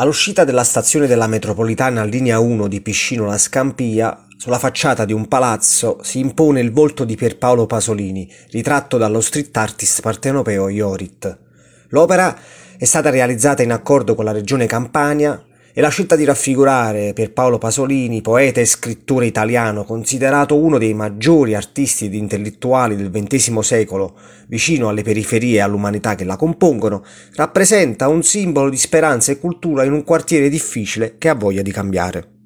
All'uscita della stazione della metropolitana linea 1 di Piscino La Scampia, sulla facciata di un palazzo si impone il volto di Pierpaolo Pasolini, ritratto dallo street artist partenopeo Iorit. L'opera è stata realizzata in accordo con la regione Campania e la scelta di raffigurare Pierpaolo Pasolini, poeta e scrittore italiano, considerato uno dei maggiori artisti ed intellettuali del XX secolo, vicino alle periferie e all'umanità che la compongono, rappresenta un simbolo di speranza e cultura in un quartiere difficile che ha voglia di cambiare.